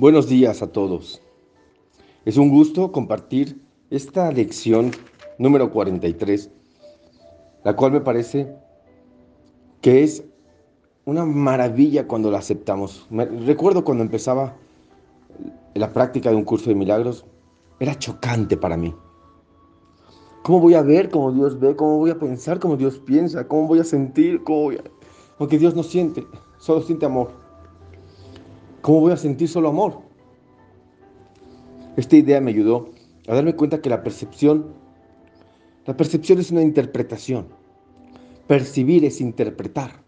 Buenos días a todos. Es un gusto compartir esta lección número 43, la cual me parece que es una maravilla cuando la aceptamos. Me, recuerdo cuando empezaba la práctica de un curso de milagros, era chocante para mí. ¿Cómo voy a ver como Dios ve? ¿Cómo voy a pensar como Dios piensa? ¿Cómo voy a sentir? ¿Cómo. Porque Dios no siente, solo siente amor. ¿Cómo voy a sentir solo amor? Esta idea me ayudó a darme cuenta que la percepción, la percepción es una interpretación. Percibir es interpretar.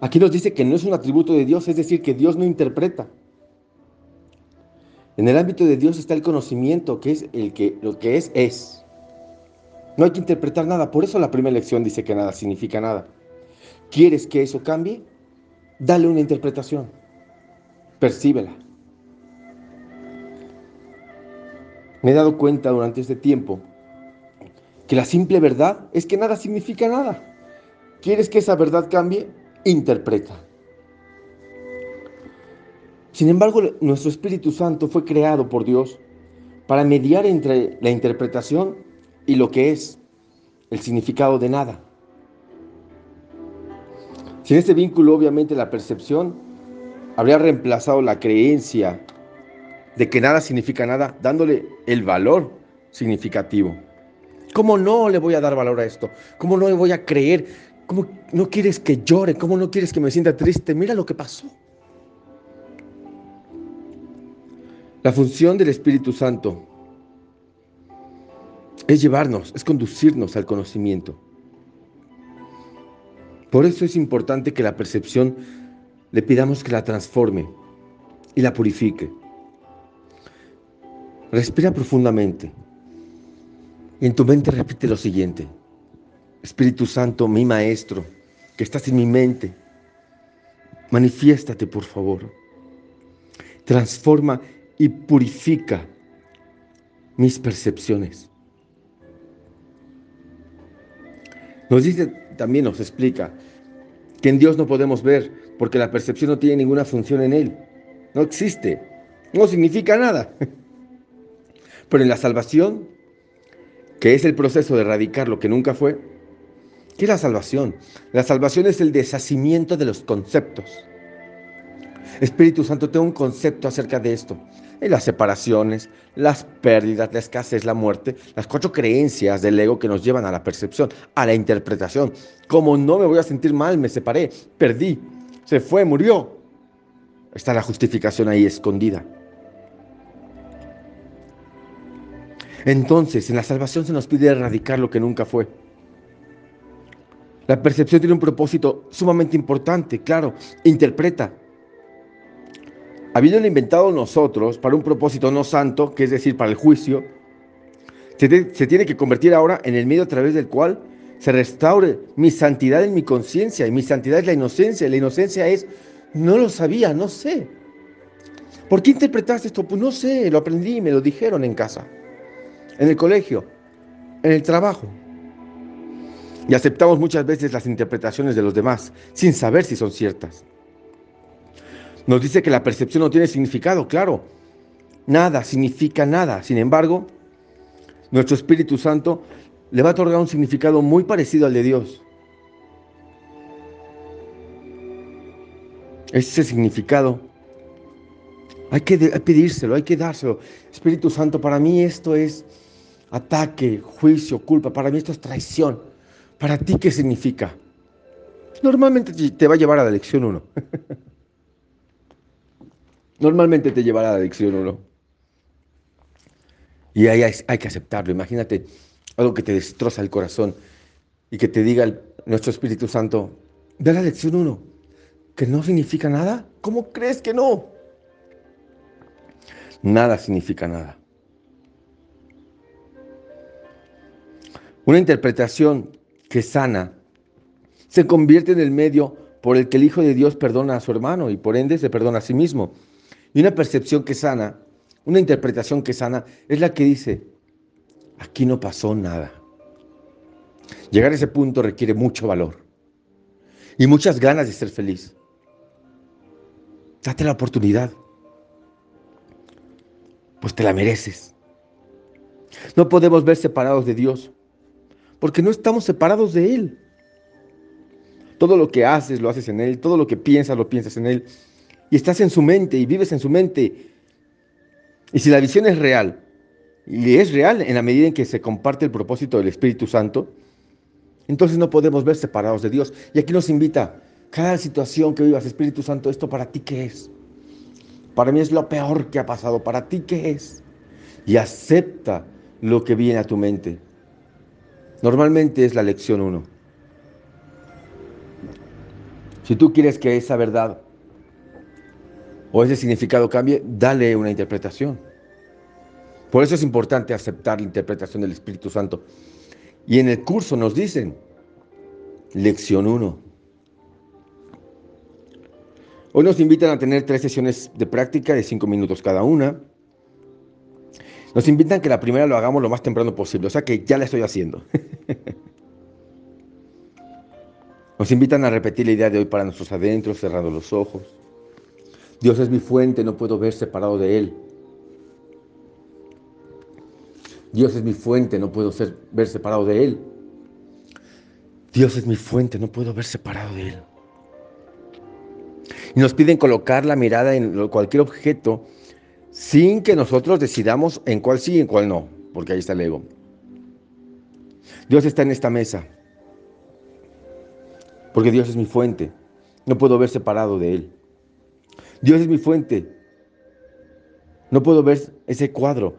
Aquí nos dice que no es un atributo de Dios, es decir, que Dios no interpreta. En el ámbito de Dios está el conocimiento, que es el que lo que es es. No hay que interpretar nada, por eso la primera lección dice que nada significa nada. ¿Quieres que eso cambie? Dale una interpretación. Percíbela. Me he dado cuenta durante este tiempo que la simple verdad es que nada significa nada. ¿Quieres que esa verdad cambie? Interpreta. Sin embargo, nuestro Espíritu Santo fue creado por Dios para mediar entre la interpretación y lo que es el significado de nada. Sin este vínculo, obviamente, la percepción habría reemplazado la creencia de que nada significa nada, dándole el valor significativo. ¿Cómo no le voy a dar valor a esto? ¿Cómo no le voy a creer? ¿Cómo no quieres que llore? ¿Cómo no quieres que me sienta triste? Mira lo que pasó. La función del Espíritu Santo es llevarnos, es conducirnos al conocimiento. Por eso es importante que la percepción le pidamos que la transforme y la purifique. Respira profundamente y en tu mente repite lo siguiente. Espíritu Santo, mi Maestro, que estás en mi mente, manifiéstate por favor. Transforma y purifica mis percepciones. Nos dice, también nos explica que en Dios no podemos ver porque la percepción no tiene ninguna función en Él. No existe. No significa nada. Pero en la salvación, que es el proceso de erradicar lo que nunca fue, ¿qué es la salvación? La salvación es el deshacimiento de los conceptos. Espíritu Santo, tengo un concepto acerca de esto las separaciones, las pérdidas, la escasez, la muerte, las cuatro creencias del ego que nos llevan a la percepción, a la interpretación. Como no me voy a sentir mal, me separé, perdí, se fue, murió. Está la justificación ahí escondida. Entonces, en la salvación se nos pide erradicar lo que nunca fue. La percepción tiene un propósito sumamente importante, claro, interpreta, habiéndolo inventado nosotros para un propósito no santo, que es decir, para el juicio, se, tiene que convertir ahora en el medio a través del cual se restaure mi santidad en mi conciencia, y mi santidad es la inocencia, la inocencia es, no lo sabía, no sé. ¿Por qué interpretaste esto? Pues no sé, lo aprendí, me lo dijeron en casa, en el colegio, en el trabajo. Y aceptamos muchas veces las interpretaciones de los demás sin saber si son ciertas. Nos dice que la percepción no tiene significado, claro. Nada significa nada. Sin embargo, nuestro Espíritu Santo le va a otorgar un significado muy parecido al de Dios. Ese significado hay que pedírselo, hay que dárselo. Espíritu Santo, para mí esto es ataque, juicio, culpa. Para mí esto es traición. ¿Para ti qué significa? Normalmente te va a llevar a la lección 1. Normalmente te llevará a la adicción o no. Y ahí hay, que aceptarlo. Imagínate algo que te destroza el corazón y que te diga nuestro Espíritu Santo, ve la lección uno, que no significa nada. ¿Cómo crees que no? Nada significa nada. Una interpretación que sana se convierte en el medio por el que el Hijo de Dios perdona a su hermano y por ende se perdona a sí mismo. Y una percepción que sana, una interpretación que sana, es la que dice, aquí no pasó nada. Llegar a ese punto requiere mucho valor y muchas ganas de ser feliz. Date la oportunidad. Pues te la mereces. No podemos ver separados de Dios, porque no estamos separados de Él. Todo lo que haces, lo haces en Él, todo lo que piensas, lo piensas en Él. Y estás en su mente y vives en su mente. Y si la visión es real, y es real en la medida en que se comparte el propósito del Espíritu Santo, entonces no podemos ver separados de Dios. Y aquí nos invita, cada situación que vivas, Espíritu Santo, ¿esto para ti qué es? Para mí es lo peor que ha pasado. ¿Para ti qué es? Y acepta lo que viene a tu mente. Normalmente es la lección 1. Si tú quieres que esa verdad o ese significado cambie, dale una interpretación. Por eso es importante aceptar la interpretación del Espíritu Santo. Y en el curso nos dicen, lección 1. Hoy nos invitan a tener tres sesiones de práctica de cinco minutos cada una. Nos invitan que la primera lo hagamos lo más temprano posible, o sea que ya la estoy haciendo. Nos invitan a repetir la idea de hoy para nuestros adentros, cerrando los ojos. Dios es mi fuente, no puedo ver separado de Él. Dios es mi fuente, no puedo ser, ver separado de Él. Dios es mi fuente, no puedo ver separado de Él. Y nos piden colocar la mirada en cualquier objeto sin que nosotros decidamos en cuál sí y en cuál no, porque ahí está el ego. Dios está en esta mesa, porque Dios es mi fuente, no puedo ver separado de Él. Dios es mi fuente, no puedo ver ese cuadro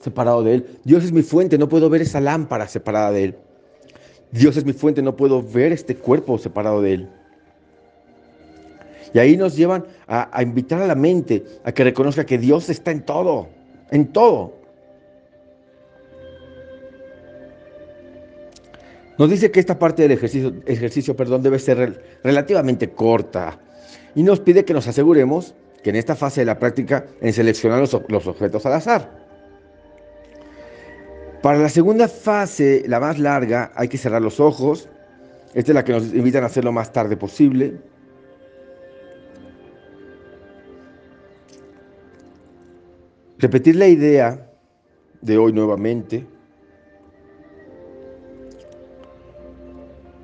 separado de Él. Dios es mi fuente, no puedo ver esa lámpara separada de Él. Dios es mi fuente, no puedo ver este cuerpo separado de Él. Y ahí nos llevan a, invitar a la mente a que reconozca que Dios está en todo, en todo. Nos dice que esta parte del ejercicio, ejercicio perdón, debe ser relativamente corta y nos pide que nos aseguremos que en esta fase de la práctica en seleccionar los, objetos al azar. Para la segunda fase, la más larga, hay que cerrar los ojos. Esta es la que nos invitan a hacer lo más tarde posible. Repetir la idea de hoy nuevamente,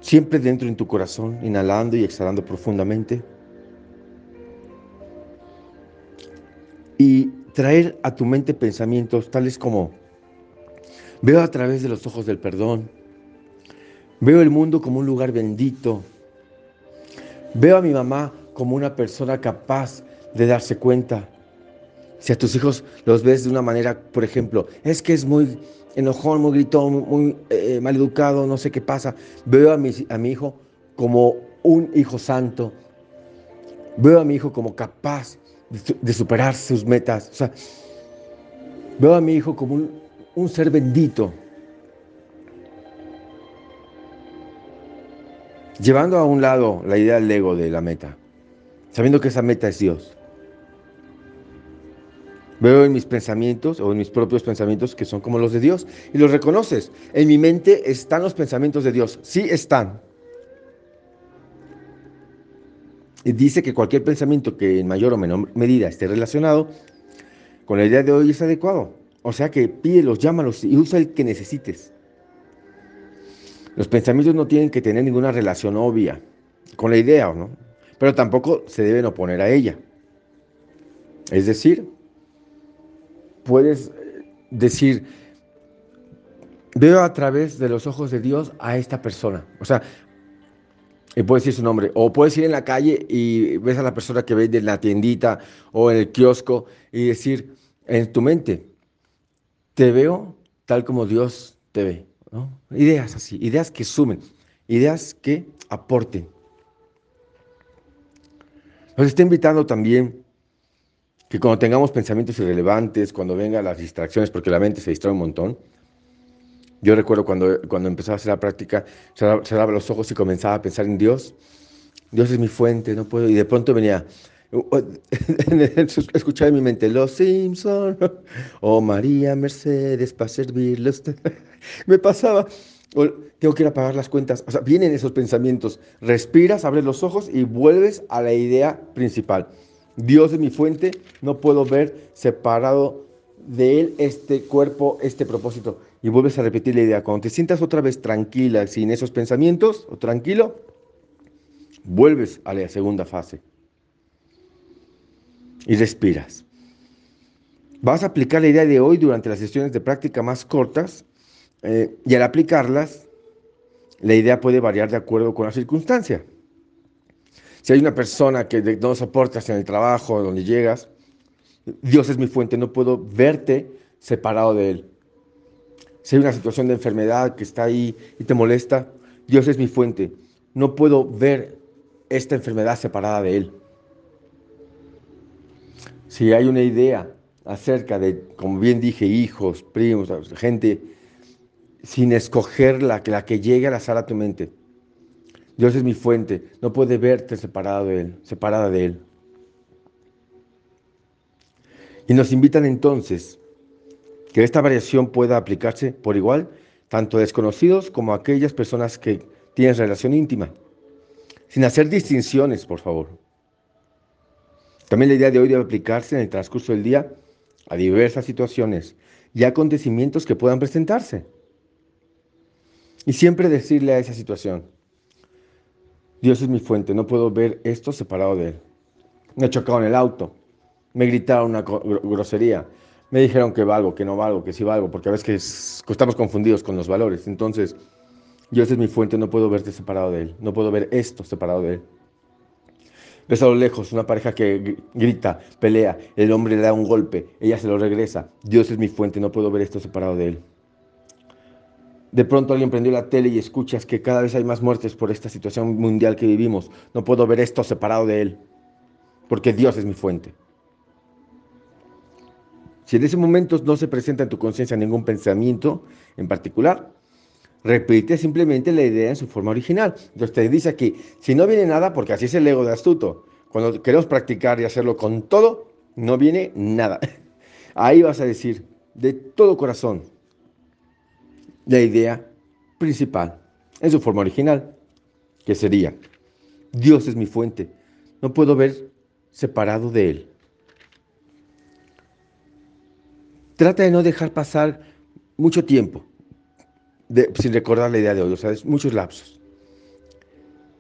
siempre dentro en tu corazón, inhalando y exhalando profundamente. Traer a tu mente pensamientos tales como, veo a través de los ojos del perdón, veo el mundo como un lugar bendito, veo a mi mamá como una persona capaz de darse cuenta si a tus hijos los ves de una manera, por ejemplo, es que es muy enojón, muy gritón, muy eh, mal educado, no sé qué pasa. Veo a mi, a mi hijo como un hijo santo. Veo a mi hijo como capaz de, superar sus metas. O sea, veo a mi hijo como un, un ser bendito. Llevando a un lado la idea del ego de la meta, sabiendo que esa meta es Dios. Veo en mis pensamientos o en mis propios pensamientos que son como los de Dios y los reconoces. En mi mente están los pensamientos de Dios. Sí están. Dice que cualquier pensamiento que en mayor o menor medida esté relacionado con la idea de hoy es adecuado. O sea que pídelos, llámalos y usa el que necesites. Los pensamientos no tienen que tener ninguna relación obvia con la idea, ¿no? Pero tampoco se deben oponer a ella. Es decir, puedes decir, veo a través de los ojos de Dios a esta persona. O sea, y puedes decir su nombre. O puedes ir en la calle y ves a la persona que vende en la tiendita o en el kiosco y decir en tu mente, te veo tal como Dios te ve. Ideas así, ideas que sumen, ideas que aporten. Nos está invitando también que cuando tengamos pensamientos irrelevantes, cuando vengan las distracciones, porque la mente se distrae un montón. Yo recuerdo cuando, cuando empezaba a hacer la práctica, cerraba los ojos y comenzaba a pensar en Dios. Dios es mi fuente, no puedo. Y de pronto venía, escuchaba en mi mente, los Simpson, o oh, María Mercedes para servirles. Me pasaba, tengo que ir a pagar las cuentas. O sea, vienen esos pensamientos. Respiras, abres los ojos y vuelves a la idea principal. Dios es mi fuente, no puedo ver separado de Él este cuerpo, este propósito. Y vuelves a repetir la idea. Cuando te sientas otra vez tranquila, sin esos pensamientos, o tranquilo, vuelves a la segunda fase. Y respiras. Vas a aplicar la idea de hoy durante las sesiones de práctica más cortas eh, y al aplicarlas, la idea puede variar de acuerdo con la circunstancia. Si hay una persona que no soportas en el trabajo, donde llegas, Dios es mi fuente, no puedo verte separado de Él. Si hay una situación de enfermedad que está ahí y te molesta, Dios es mi fuente, no puedo ver esta enfermedad separada de Él. Si hay una idea acerca de, como bien dije, hijos, primos, gente, sin escoger la, la que llegue a la sala a tu mente. Dios es mi fuente, no puede verte separado de Él, separada de Él. Y nos invitan entonces que esta variación pueda aplicarse por igual tanto a desconocidos como a aquellas personas que tienen relación íntima, sin hacer distinciones, por favor. También la idea de hoy debe aplicarse en el transcurso del día a diversas situaciones y acontecimientos que puedan presentarse. Y siempre decirle a esa situación, Dios es mi fuente, no puedo ver esto separado de Él. Me he chocado en el auto, me gritaron una grosería, me dijeron que valgo, que no valgo, que sí valgo, porque a veces estamos confundidos con los valores. Entonces, Dios es mi fuente, no puedo verte separado de Él, no puedo ver esto separado de Él. Ves a lo lejos una pareja que grita, pelea, el hombre le da un golpe, ella se lo regresa. Dios es mi fuente, no puedo ver esto separado de Él. De pronto alguien prendió la tele y escuchas que cada vez hay más muertes por esta situación mundial que vivimos. No puedo ver esto separado de Él, porque Dios es mi fuente. Si en ese momento no se presenta en tu conciencia ningún pensamiento en particular, repite simplemente la idea en su forma original. Entonces te dice aquí, si no viene nada, porque así es el ego de astuto, cuando queremos practicar y hacerlo con todo, no viene nada. Ahí vas a decir de todo corazón la idea principal en su forma original, que sería, Dios es mi fuente, no puedo ver separado de Él. Trata de no dejar pasar mucho tiempo sin recordar la idea de hoy, o sea, muchos lapsos.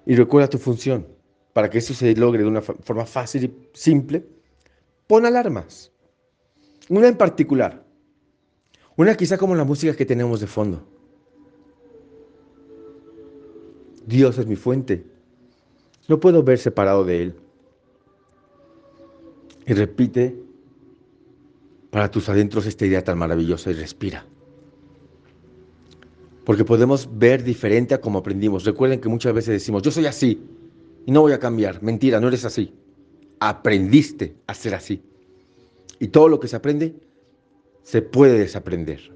Y recuerda tu función. Para que eso se logre de una forma fácil y simple, pon alarmas. Una en particular. Una quizá como la música que tenemos de fondo. Dios es mi fuente. No puedo ver separado de Él. Y repite para tus adentros esta idea tan maravillosa y respira. Porque podemos ver diferente a como aprendimos. Recuerden que muchas veces decimos, yo soy así y no voy a cambiar. Mentira, no eres así. Aprendiste a ser así. Y todo lo que se aprende se puede desaprender.